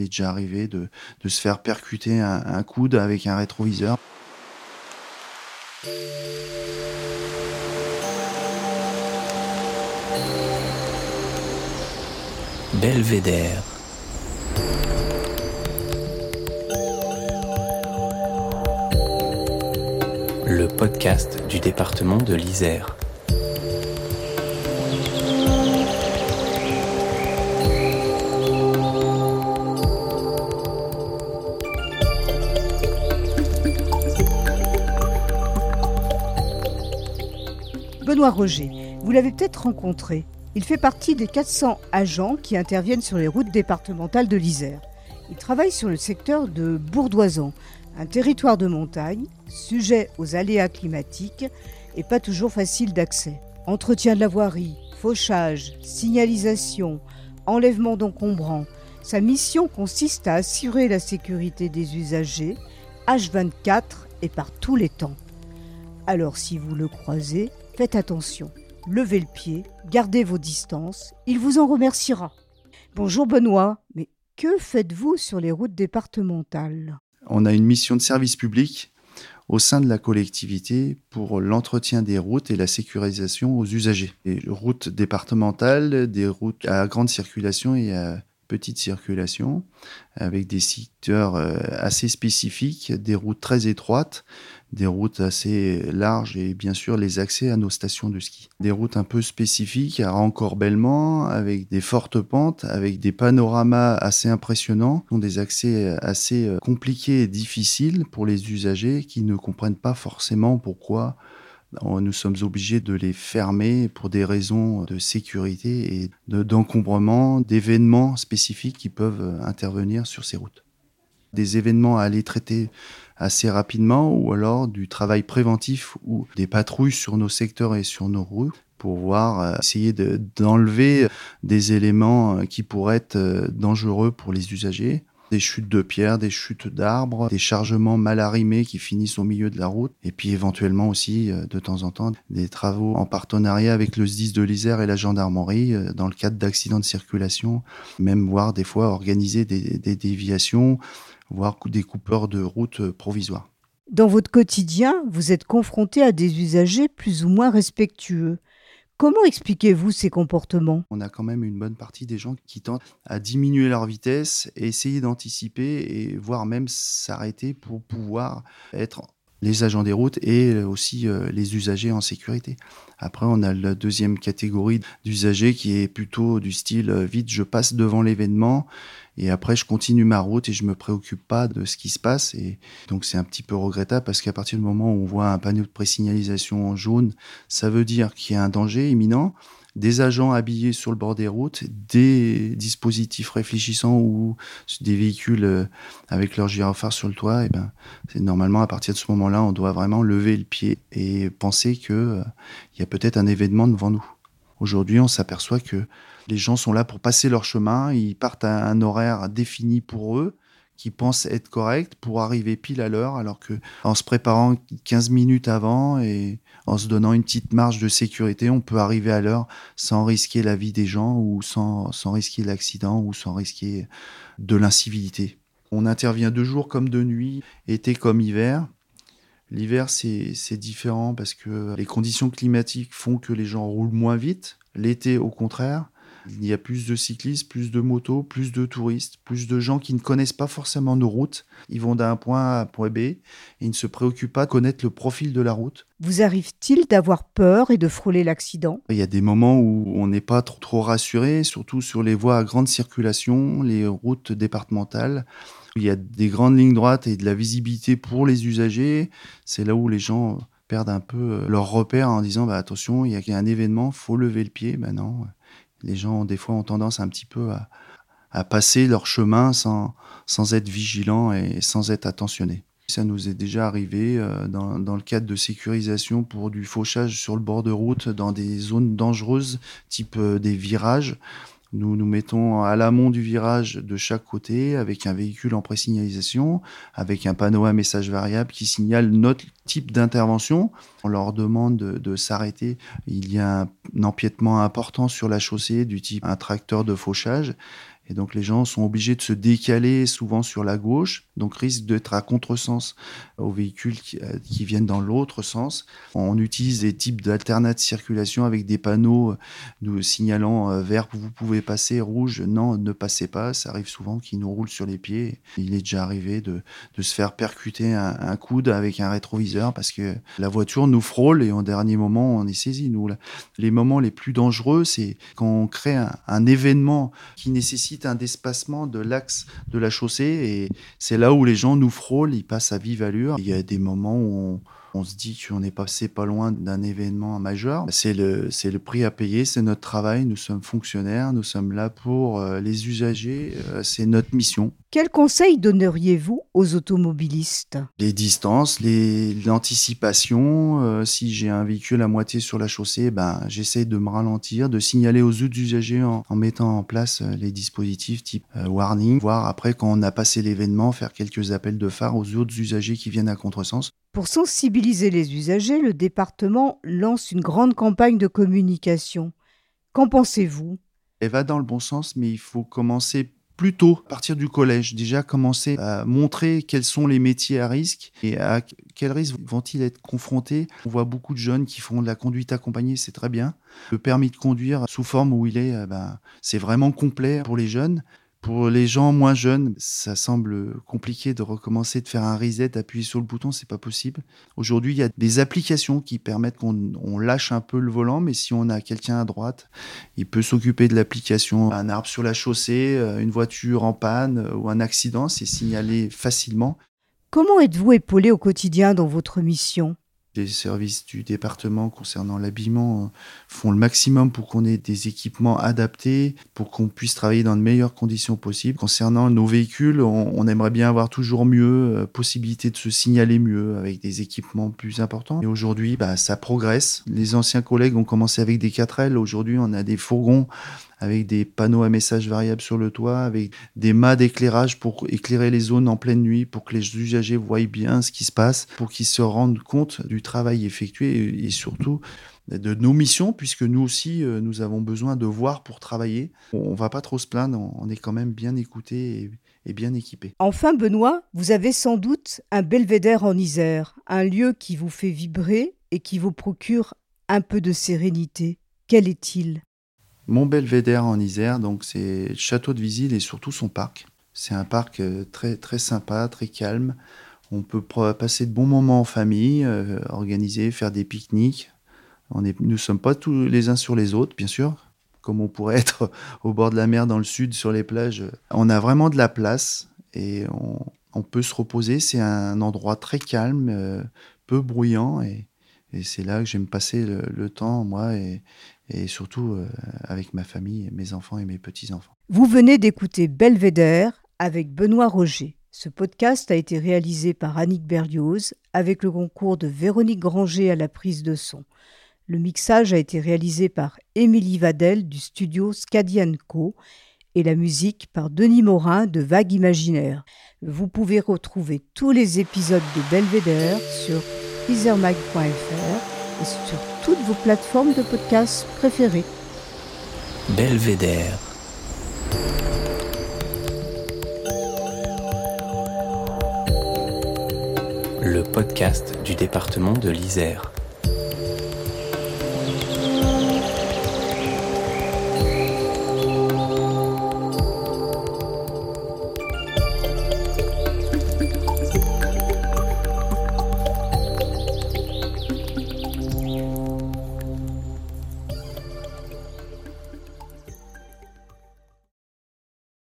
il est déjà arrivé de, se faire percuter un coude avec un rétroviseur. Belvédère. Le podcast du département de l'Isère. Benoît Roger, vous l'avez peut-être rencontré. Il fait partie des 400 agents qui interviennent sur les routes départementales de l'Isère. Il travaille sur le secteur de Bourdoisan, un territoire de montagne, sujet aux aléas climatiques et pas toujours facile d'accès. Entretien de la voirie, fauchage, signalisation, enlèvement d'encombrants. Sa mission consiste à assurer la sécurité des usagers, H24 et par tous les temps. Alors si vous le croisez, faites attention. Levez le pied, gardez vos distances, il vous en remerciera. Bonjour Benoît, mais que faites-vous sur les routes départementales? On a une mission de service public au sein de la collectivité pour l'entretien des routes et la sécurisation aux usagers. Les routes départementales, des routes à grande circulation et à petite circulation, avec des secteurs euh, assez spécifiques, des routes très étroites, des routes assez larges et bien sûr les accès à nos stations de ski. Des routes un peu spécifiques à Rancourt-Bellement avec des fortes pentes, avec des panoramas assez impressionnants, ont des accès assez euh, compliqués et difficiles pour les usagers qui ne comprennent pas forcément pourquoi nous sommes obligés de les fermer pour des raisons de sécurité et d'encombrement, d'événements spécifiques qui peuvent euh, intervenir sur ces routes. Des événements à aller traiter assez rapidement ou alors du travail préventif ou des patrouilles sur nos secteurs et sur nos routes pour voir, euh, essayer d'enlever des éléments euh, qui pourraient être dangereux pour les usagers. Des chutes de pierres, des chutes d'arbres, des chargements mal arrimés qui finissent au milieu de la route, et puis éventuellement aussi, de temps en temps, des travaux en partenariat avec le SDIS de l'Isère et la gendarmerie dans le cadre d'accidents de circulation, même voir des fois organiser des, des déviations voire des coupeurs de route euh, provisoires. Dans votre quotidien, vous êtes confronté à des usagers plus ou moins respectueux. Comment expliquez-vous ces comportements? On a quand même une bonne partie des gens qui tentent à diminuer leur vitesse, essayer d'anticiper et voire même s'arrêter pour pouvoir être les agents des routes et aussi euh, les usagers en sécurité. Après, on a la deuxième catégorie d'usagers qui est plutôt du style euh, vite, je passe devant l'événement et après je continue ma route et je me préoccupe pas de ce qui se passe. Et donc c'est un petit peu regrettable parce qu'à partir du moment où on voit un panneau de présignalisation en jaune, ça veut dire qu'il y a un danger imminent des agents habillés sur le bord des routes, des dispositifs réfléchissants ou des véhicules euh, avec leur gyrophare sur le toit, et eh ben, c'est normalement à partir de ce moment-là, on doit vraiment lever le pied et penser qu'il euh, y a peut-être un événement devant nous. Aujourd'hui, on s'aperçoit que les gens sont là pour passer leur chemin, ils partent à un horaire défini pour eux, qui pensent être correct pour arriver pile à l'heure, alors que en se préparant 15 minutes avant et en se donnant une petite marge de sécurité, on peut arriver à l'heure sans risquer la vie des gens ou sans, sans risquer l'accident ou sans risquer de l'incivilité. On intervient de jour comme de nuit, été comme hiver. L'hiver, c'est différent parce que les conditions climatiques font que les gens roulent moins vite. L'été, au contraire, il y a plus de cyclistes, plus de motos, plus de touristes, plus de gens qui ne connaissent pas forcément nos routes. Ils vont d'un point A à un point B et ils ne se préoccupent pas de connaître le profil de la route. Vous arrive-t-il d'avoir peur et de frôler l'accident? Il y a des moments où on n'est pas trop, trop rassuré, surtout sur les voies à grande circulation, les routes départementales. Il y a des grandes lignes droites et de la visibilité pour les usagers. C'est là où les gens perdent un peu leur repère en disant bah, attention, il y a un événement, faut lever le pied. Ben non, les gens, des fois, ont tendance un petit peu à, passer leur chemin sans, sans être vigilants et sans être attentionnés. Ça nous est déjà arrivé euh, dans, dans, le cadre de sécurisation pour du fauchage sur le bord de route dans des zones dangereuses, type euh, des virages. Nous nous mettons à l'amont du virage de chaque côté avec un véhicule en présignalisation, avec un panneau à message variable qui signale notre type d'intervention. On leur demande de, s'arrêter. Il y a un, empiètement important sur la chaussée du type un tracteur de fauchage. Et donc les gens sont obligés de se décaler souvent sur la gauche, donc risquent d'être à contresens aux véhicules qui, euh, viennent dans l'autre sens. On utilise des types d'alternats de circulation avec des panneaux nous signalant euh, vert, vous pouvez passer, rouge, non, ne passez pas. Ça arrive souvent qu'ils nous roulent sur les pieds. Il est déjà arrivé de, se faire percuter un, coude avec un rétroviseur parce que la voiture nous frôle et en dernier moment, on est saisi. Nous, les moments les plus dangereux, c'est quand on crée un événement qui nécessite un déspacement de l'axe de la chaussée et c'est là où les gens nous frôlent, ils passent à vive allure. Il y a des moments où on, on se dit qu'on est passé pas loin d'un événement majeur. C'est le, c'est le prix à payer, c'est notre travail, nous sommes fonctionnaires, nous sommes là pour euh, les usagers, euh, c'est notre mission. Quel conseil donneriez-vous aux automobilistes? Les distances, les, l'anticipation. Euh, si j'ai un véhicule à moitié sur la chaussée, ben, j'essaie de me ralentir, de signaler aux autres usagers en, en mettant en place les dispositifs type euh, warning, voire après quand on a passé l'événement, faire quelques appels de phare aux autres usagers qui viennent à contresens. Pour sensibiliser les usagers, le département lance une grande campagne de communication. Qu'en pensez-vous? Elle va dans le bon sens, mais il faut commencer plus tôt, à partir du collège, déjà commencer à montrer quels sont les métiers à risque et à quels risques vont-ils être confrontés. On voit beaucoup de jeunes qui font de la conduite accompagnée, c'est très bien. Le permis de conduire sous forme où il est, ben, c'est vraiment complet pour les jeunes. Pour les gens moins jeunes, ça semble compliqué de recommencer de faire un reset, appuyer sur le bouton, c'est pas possible. Aujourd'hui, il y a des applications qui permettent qu'on on lâche un peu le volant, mais si on a quelqu'un à droite, il peut s'occuper de l'application. Un arbre sur la chaussée, euh, une voiture en panne euh, ou un accident, c'est signalé facilement. Comment êtes-vous épaulé au quotidien dans votre mission? Les services du département concernant l'habillement euh, font le maximum pour qu'on ait des équipements adaptés, pour qu'on puisse travailler dans de meilleures conditions possibles. Concernant nos véhicules, on, aimerait bien avoir toujours mieux, euh, possibilité de se signaler mieux avec des équipements plus importants. Et aujourd'hui, bah, ça progresse. Les anciens collègues ont commencé avec des 4L. Aujourd'hui, on a des fourgons avec des panneaux à messages variables sur le toit, avec des mâts d'éclairage pour éclairer les zones en pleine nuit, pour que les usagers voient bien ce qui se passe, pour qu'ils se rendent compte du travail effectué et, surtout de nos missions, puisque nous aussi, euh, nous avons besoin de voir pour travailler. On va pas trop se plaindre, on est quand même bien écouté et, et bien équipé. Enfin, Benoît, vous avez sans doute un belvédère en Isère, un lieu qui vous fait vibrer et qui vous procure un peu de sérénité. Quel est-il? Mon belvédère en Isère, donc c'est le château de Visil et surtout son parc. C'est un parc euh, très très sympa, très calme. On peut passer de bons moments en famille, euh, organiser, faire des pique-niques. On nous sommes pas tous les uns sur les autres, bien sûr, comme on pourrait être au bord de la mer dans le sud sur les plages. On a vraiment de la place et on, on peut se reposer. C'est un endroit très calme, euh, peu bruyant et, et c'est là que j'aime passer le, temps, moi, et, et surtout euh, avec ma famille, mes enfants et mes petits-enfants. Vous venez d'écouter Belvédère avec Benoît Roger. Ce podcast a été réalisé par Annick Berlioz avec le concours de Véronique Granger à la prise de son. Le mixage a été réalisé par Émilie Vadel du studio Scadian Co et la musique par Denis Morin de Vague Imaginaire. Vous pouvez retrouver tous les épisodes de Belvédère sur isermag.fr et sur toutes vos plateformes de podcast préférées. Belvédère. Le podcast du département de l'Isère.